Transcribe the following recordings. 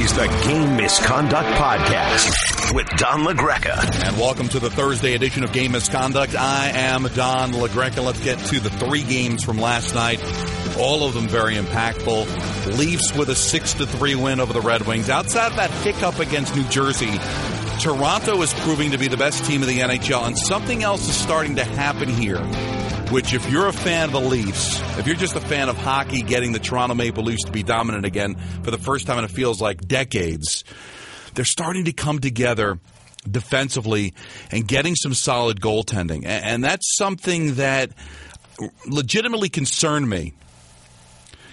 is the Game Misconduct Podcast with Don LaGreca. And welcome to the Thursday edition of Game Misconduct. I am Don LaGreca. Let's get to the three games from last night. All of them very impactful. Leafs with a 6 to 3 win over the Red Wings. Outside of that hiccup against New Jersey, Toronto is proving to be the best team of the NHL, and something else is starting to happen here which if you're a fan of the Leafs, if you're just a fan of hockey getting the Toronto Maple Leafs to be dominant again for the first time in it feels like decades, they're starting to come together defensively and getting some solid goaltending. And that's something that legitimately concerned me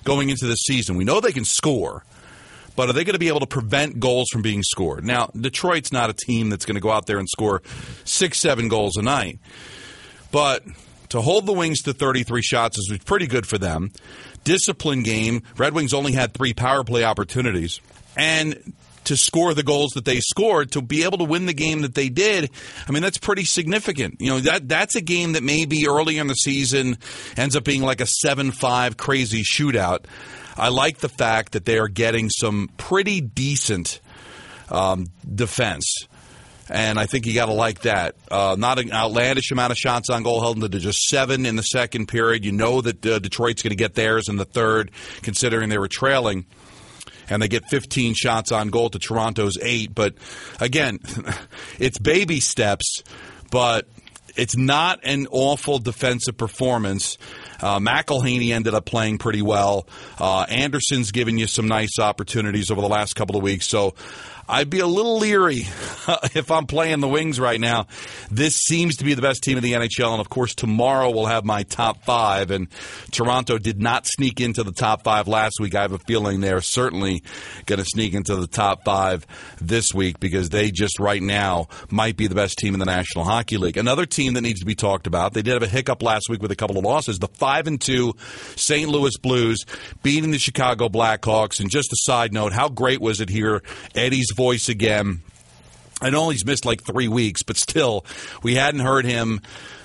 going into the season. We know they can score. But are they going to be able to prevent goals from being scored? Now, Detroit's not a team that's going to go out there and score six, seven goals a night. But to hold the Wings to 33 shots is pretty good for them. Discipline game. Red Wings only had three power play opportunities. And to score the goals that they scored, to be able to win the game that they did, I mean, that's pretty significant. You know, that that's a game that maybe early in the season ends up being like a 7 5 crazy shootout. I like the fact that they are getting some pretty decent um, defense and I think you got to like that. Uh, not an outlandish amount of shots on goal, held into just seven in the second period. You know that uh, Detroit's going to get theirs in the third, considering they were trailing. And they get 15 shots on goal to Toronto's eight. But again, it's baby steps, but it's not an awful defensive performance. Uh, McElhinney ended up playing pretty well. Uh, Andersen's given you some nice opportunities over the last couple of weeks. So I'd be a little leery if I'm playing the Wings right now. This seems to be the best team in the NHL, and of course, tomorrow we'll have my top five. And Toronto did not sneak into the top five last week. I have a feeling they're certainly going to sneak into the top five this week because they just right now might be the best team in the National Hockey League. Another team that needs to be talked about. They did have a hiccup last week with a couple of losses. The five and two St. Louis Blues beating the Chicago Blackhawks. And just a side note, how great was it here? Eddie's voice again. I know he's missed like three weeks, but still, we hadn't heard him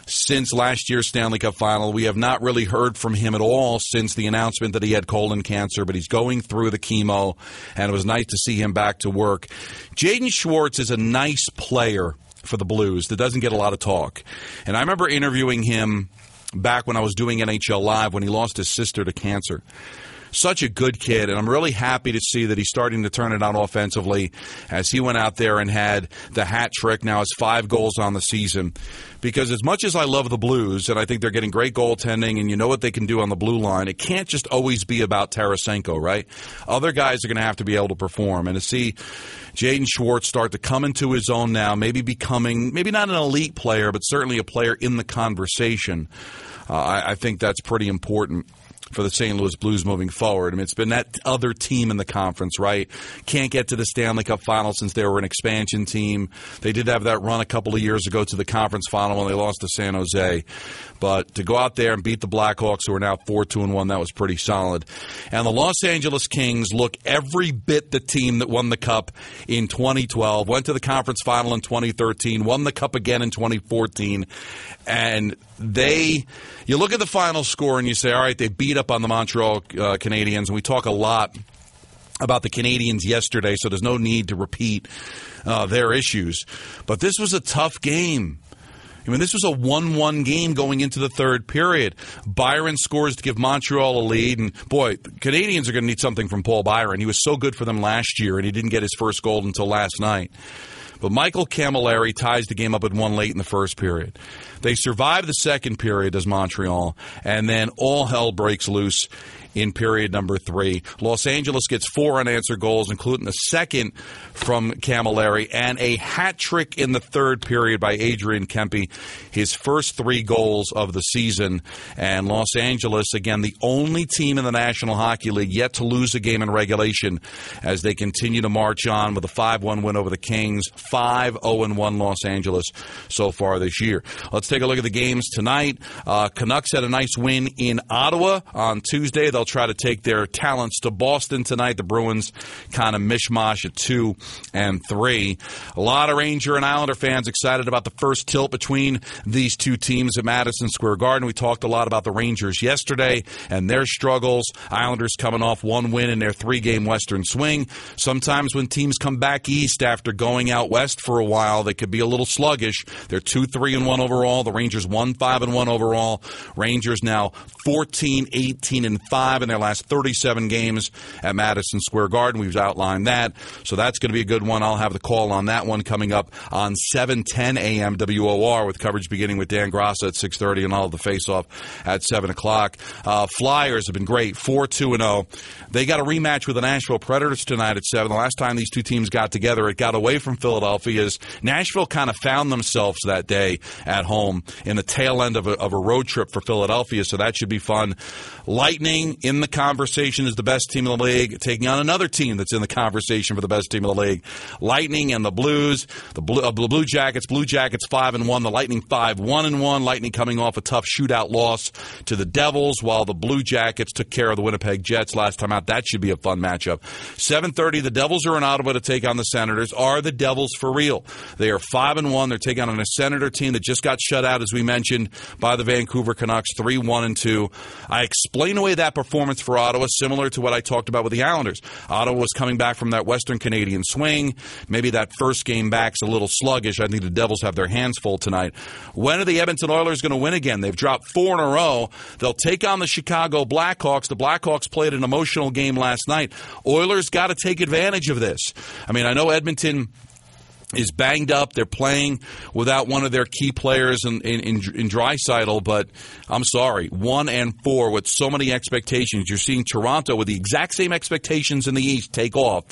since last year's Stanley Cup final. We have not really heard from him at all since the announcement that he had colon cancer, but he's going through the chemo, and it was nice to see him back to work. Jaden Schwartz is a nice player for the Blues that doesn't get a lot of talk. And I remember interviewing him back when I was doing NHL Live when he lost his sister to cancer such a good kid, and I'm really happy to see that he's starting to turn it on offensively as he went out there and had the hat trick. Now has five goals on the season. Because as much as I love the Blues, and I think they're getting great goaltending, and you know what they can do on the blue line, it can't just always be about Tarasenko, right? Other guys are going to have to be able to perform, and to see Jaden Schwartz start to come into his own now, maybe becoming maybe not an elite player, but certainly a player in the conversation. Uh, I, I think that's pretty important for the St. Louis Blues moving forward. I mean, it's been that other team in the conference, right? Can't get to the Stanley Cup final since they were an expansion team. They did have that run a couple of years ago to the conference final when they lost to San Jose. But to go out there and beat the Blackhawks, who are now 4 2 and 1, that was pretty solid. And the Los Angeles Kings look every bit the team that won the Cup in 2012, went to the conference final in 2013, won the Cup again in 2014. And they, you look at the final score and you say, all right, they beat up on the Montreal uh, Canadiens. And we talk a lot about the Canadiens yesterday, so there's no need to repeat uh, their issues. But this was a tough game. I mean, this was a 1 1 game going into the third period. Byron scores to give Montreal a lead. And boy, Canadiens are going to need something from Paul Byron. He was so good for them last year, and he didn't get his first goal until last night. But Michael Cammalleri ties the game up at one late in the first period. They survive the second period as Montreal, and then all hell breaks loose in period number three. Los Angeles gets four unanswered goals, including the second from Cammalleri and a hat trick in the third period by Adrian Kempe, his first three goals of the season. And Los Angeles, again, the only team in the National Hockey League yet to lose a game in regulation as they continue to march on with a 5 1 win over the Kings, 5 0 1 Los Angeles so far this year. Let's take a look at the games tonight. Uh, Canucks had a nice win in Ottawa on Tuesday. They'll try to take their talents to Boston tonight. The Bruins kind of mishmash at 2 and 3. A lot of Ranger and Islander fans excited about the first tilt between these two teams at Madison Square Garden. We talked a lot about the Rangers yesterday and their struggles. Islanders coming off one win in their three game Western swing. Sometimes when teams come back east after going out west for a while, they could be a little sluggish. They're 2 3 and 1 overall. The Rangers won 5 and 1 overall. Rangers now 14 18 and 5 in their last 37 games at Madison Square Garden. We've outlined that. So that's going to be a good one. I'll have the call on that one coming up on 7:10 a.m. WOR with coverage beginning with Dan Graca at 6:30 and all the face-off at 7 o'clock. Uh, Flyers have been great, 4-2 and 0. They got a rematch with the Nashville Predators tonight at 7. The last time these two teams got together, it got away from Philadelphia as Nashville kind of found themselves that day at home in the tail end of a, of a road trip for Philadelphia, so that should be fun. Lightning in the conversation is the best team in the league, taking on another team that's in the conversation for the best team in the league. Lightning and the Blues, the Blue, uh, Blue Jackets, Blue Jackets five and one, the Lightning five one and one. Lightning coming off a tough shootout loss to the Devils, while the Blue Jackets took care of the Winnipeg Jets last time out. That should be a fun matchup. Seven thirty, the Devils are in Ottawa to take on the Senators. Are the Devils for real? They are five and one. They're taking on a Senator team that just got shut out, as we mentioned, by the Vancouver Canucks, three one and two. I explain away that performance for Ottawa, similar to what I talked about with the Islanders. Ottawa was coming back from that Western Canadian swing. Maybe that first game back's a little sluggish. I think the Devils have their hands full tonight. When are the Edmonton Oilers going to win again? They've dropped four in a row. They'll take on the Chicago Blackhawks. The Blackhawks played an emotional game last night. Oilers got to take advantage of this. I mean, I know Edmonton is banged up. They're playing without one of their key players in, in, in, in Draisaitl, but I'm sorry, one and four with so many expectations. You're seeing Toronto with the exact same expectations in the East take off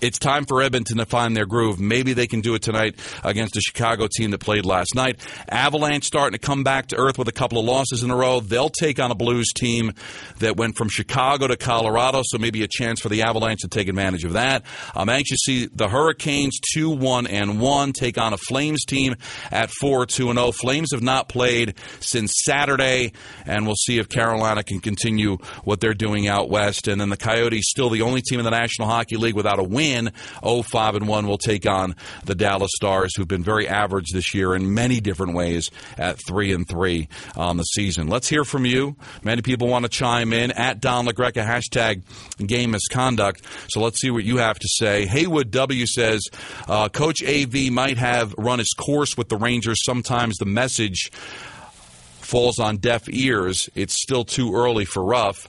it's time for Edmonton to find their groove. Maybe they can do it tonight against the Chicago team that played last night. Avalanche starting to come back to earth with a couple of losses in a row. They'll take on a Blues team that went from Chicago to Colorado, so maybe a chance for the Avalanche to take advantage of that. I'm anxious to see the Hurricanes 2 1 and 1 take on a Flames team at 4 2 0. Flames have not played since Saturday, and we'll see if Carolina can continue what they're doing out west. And then the Coyotes, still the only team in the National Hockey League without a win win. 05 and 1 will take on the Dallas Stars, who've been very average this year in many different ways at 3 and 3 on the season. Let's hear from you. Many people want to chime in at Don LaGreca, hashtag game misconduct. So let's see what you have to say. Haywood W says uh, Coach AV might have run his course with the Rangers. Sometimes the message falls on deaf ears. It's still too early for Ruff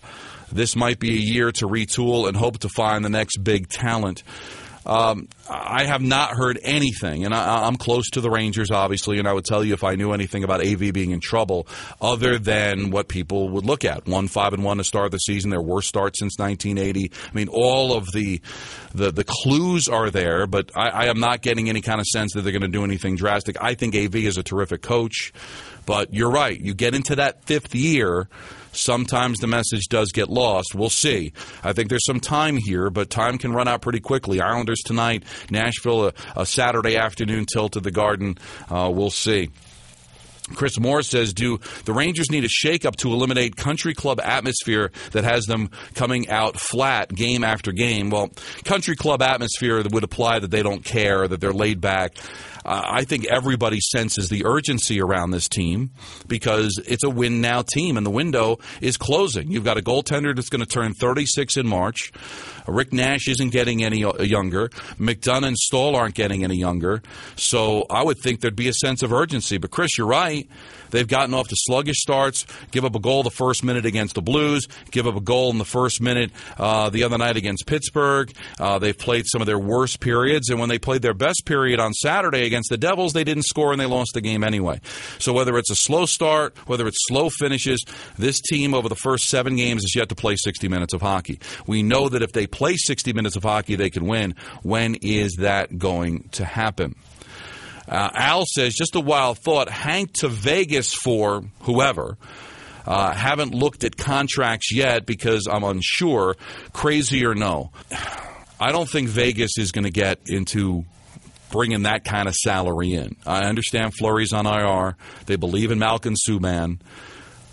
this might be a year to retool and hope to find the next big talent. Um, I have not heard anything, and I, am close to the Rangers, obviously, and I would tell you if I knew anything about AV being in trouble, other than what people would look at. One five and one to start the season, their worst start since 1980. I mean, all of the the, the clues are there, but I, I am not getting any kind of sense that they're going to do anything drastic. I think AV is a terrific coach, but you're right. You get into that fifth year sometimes the message does get lost. We'll see. I think there's some time here, but time can run out pretty quickly. Islanders tonight, Nashville, a, a Saturday afternoon tilt at the Garden. Uh, we'll see. Chris Moore says, Do the Rangers need a shakeup to eliminate country club atmosphere that has them coming out flat game after game? Well, country club atmosphere would apply that they don't care, that they're laid back. Uh, I think everybody senses the urgency around this team because it's a win now team, and the window is closing. You've got a goaltender that's going to turn 36 in March. Rick Nash isn't getting any uh, younger. McDonagh and Staal aren't getting any younger. So I would think there'd be a sense of urgency. But Chris, you're right. They've gotten off to sluggish starts, give up a goal the first minute against the Blues, give up a goal in the first minute uh, the other night against Pittsburgh. Uh, they've played some of their worst periods, and when they played their best period on Saturday against the Devils, they didn't score and they lost the game anyway. So whether it's a slow start, whether it's slow finishes, this team over the first seven games has yet to play 60 minutes of hockey. We know that if they play 60 minutes of hockey, they can win. When is that going to happen? Uh, Al says, just a wild thought. Hank to Vegas for whoever. Uh, haven't looked at contracts yet because I'm unsure. Crazy or no? I don't think Vegas is going to get into bringing that kind of salary in. I understand Fleury's on IR. They believe in Malcolm Subban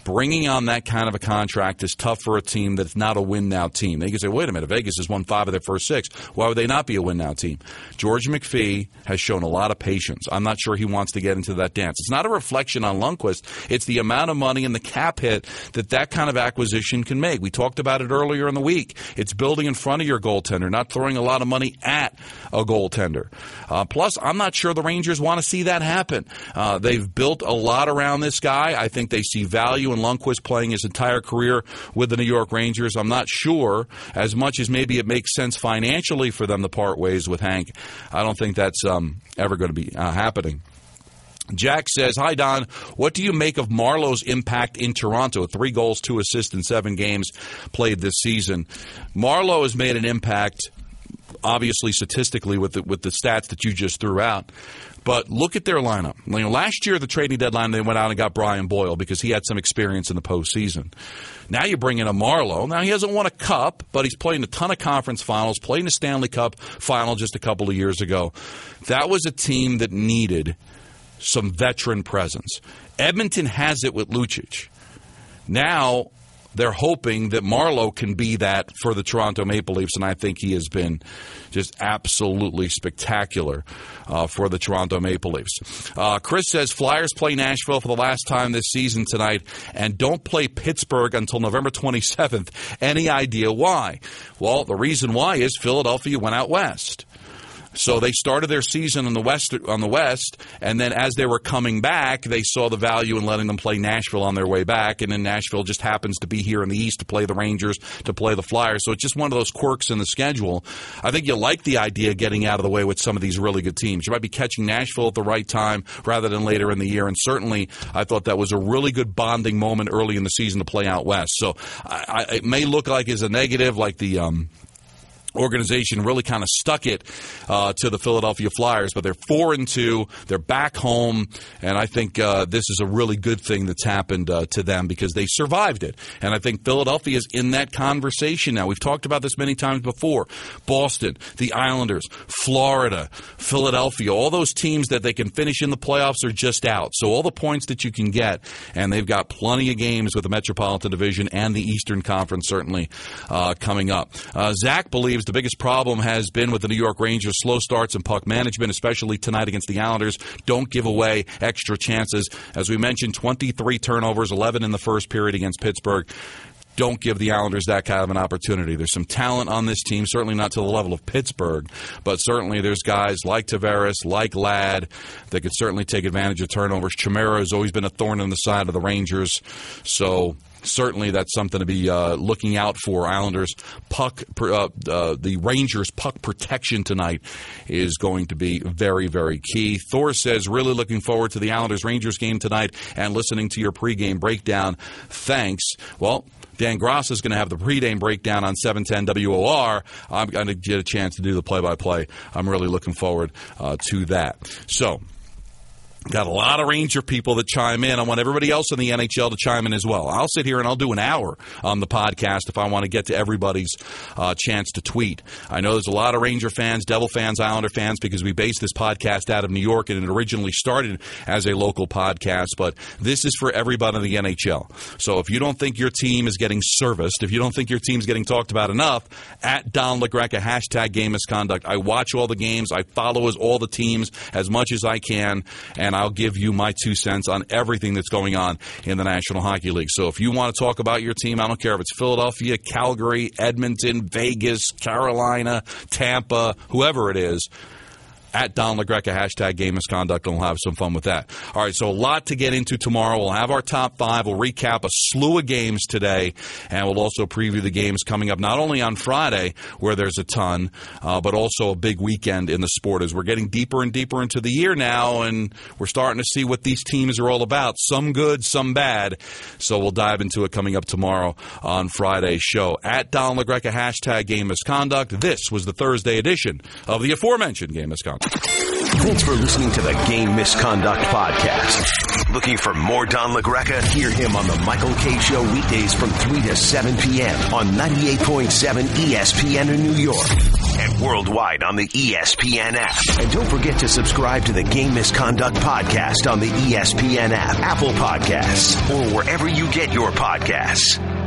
bringing on that kind of a contract is tough for a team that's not a win now team. They can say, wait a minute, Vegas has won five of their first six. Why would they not be a win now team? George McPhee has shown a lot of patience. I'm not sure he wants to get into that dance. It's not a reflection on Lundqvist. It's the amount of money and the cap hit that that kind of acquisition can make. We talked about it earlier in the week. It's building in front of your goaltender, not throwing a lot of money at a goaltender. Uh, plus, I'm not sure the Rangers want to see that happen. Uh, they've built a lot around this guy. I think they see value in Lundqvist playing his entire career with the New York Rangers. I'm not sure, as much as maybe it makes sense financially for them to part ways with Hank, I don't think that's um, ever going to be uh, happening. Jack says, Hi, Don. What do you make of Marleau's impact in Toronto? Three goals, two assists in seven games played this season. Marleau has made an impact, obviously, statistically, with the, with the stats that you just threw out. But look at their lineup. You know, last year, the trading deadline, they went out and got Brian Boyle because he had some experience in the postseason. Now you bring in a Marleau. Now he hasn't won a cup, but he's played in a ton of conference finals, played in the Stanley Cup final just a couple of years ago. That was a team that needed some veteran presence. Edmonton has it with Lucic. Now they're hoping that Marleau can be that for the Toronto Maple Leafs, and I think he has been just absolutely spectacular uh, for the Toronto Maple Leafs. Uh, Chris says Flyers play Nashville for the last time this season tonight and don't play Pittsburgh until November 27th. Any idea why? Well, the reason why is Philadelphia went out west. So they started their season on the west on the west, and then as they were coming back, they saw the value in letting them play Nashville on their way back, and then Nashville just happens to be here in the east to play the Rangers, to play the Flyers. So it's just one of those quirks in the schedule. I think you like the idea of getting out of the way with some of these really good teams. You might be catching Nashville at the right time rather than later in the year, and certainly I thought that was a really good bonding moment early in the season to play out west. So I, I, it may look like it's a negative, like the um, organization really kind of stuck it uh, to the Philadelphia Flyers, but they're four and two. They're back home, and I think uh, this is a really good thing that's happened uh, to them because they survived it. And I think Philadelphia is in that conversation now. We've talked about this many times before. Boston, the Islanders, Florida, Philadelphia, all those teams that they can finish in the playoffs are just out. So all the points that you can get, and they've got plenty of games with the Metropolitan Division and the Eastern Conference certainly uh, coming up. Uh, Zach believes the biggest problem has been with the New York Rangers slow starts and puck management, especially tonight against the Islanders. Don't give away extra chances. As we mentioned, 23 turnovers, 11 in the first period against Pittsburgh don't give the Islanders that kind of an opportunity. There's some talent on this team, certainly not to the level of Pittsburgh, but certainly there's guys like Tavares, like Ladd, that could certainly take advantage of turnovers. Chimera has always been a thorn in the side of the Rangers, so certainly that's something to be uh, looking out for. Islanders puck, uh, uh, the Rangers puck protection tonight is going to be very, very key. Thor says, really looking forward to the Islanders Rangers game tonight and listening to your pregame breakdown. Thanks. Well, Dan Gross is going to have the pregame breakdown on 710 WOR. I'm going to get a chance to do the play by play. I'm really looking forward uh, to that. So, Got a lot of Ranger people that chime in. I want everybody else in the NHL to chime in as well. I'll sit here and I'll do an hour on the podcast if I want to get to everybody's uh, chance to tweet. I know there's a lot of Ranger fans, Devil fans, Islander fans because we base this podcast out of New York and it originally started as a local podcast, but this is for everybody in the NHL. So if you don't think your team is getting serviced, if you don't think your team's getting talked about enough, at Don LaGreca, hashtag game misconduct. I watch all the games. I follow all the teams as much as I can. And I'll give you my two cents on everything that's going on in the National Hockey League. So if you want to talk about your team, I don't care if it's Philadelphia, Calgary, Edmonton, Vegas, Carolina, Tampa, whoever it is at Don LaGreca, hashtag game misconduct, and we'll have some fun with that. All right, so a lot to get into tomorrow. We'll have our top five. We'll recap a slew of games today, and we'll also preview the games coming up not only on Friday, where there's a ton, uh, but also a big weekend in the sport as we're getting deeper and deeper into the year now, and we're starting to see what these teams are all about. Some good, some bad. So we'll dive into it coming up tomorrow on Friday's show. At Don LaGreca, hashtag game misconduct. This was the Thursday edition of the aforementioned game misconduct. Thanks for listening to the Game Misconduct Podcast. Looking for more Don LaGreca? Hear him on the Michael Kay Show weekdays from 3 to 7 p.m. on 98.7 ESPN in New York. and worldwide on the ESPN app. And don't forget to subscribe to the Game Misconduct Podcast on the ESPN app, Apple Podcasts, or wherever you get your podcasts.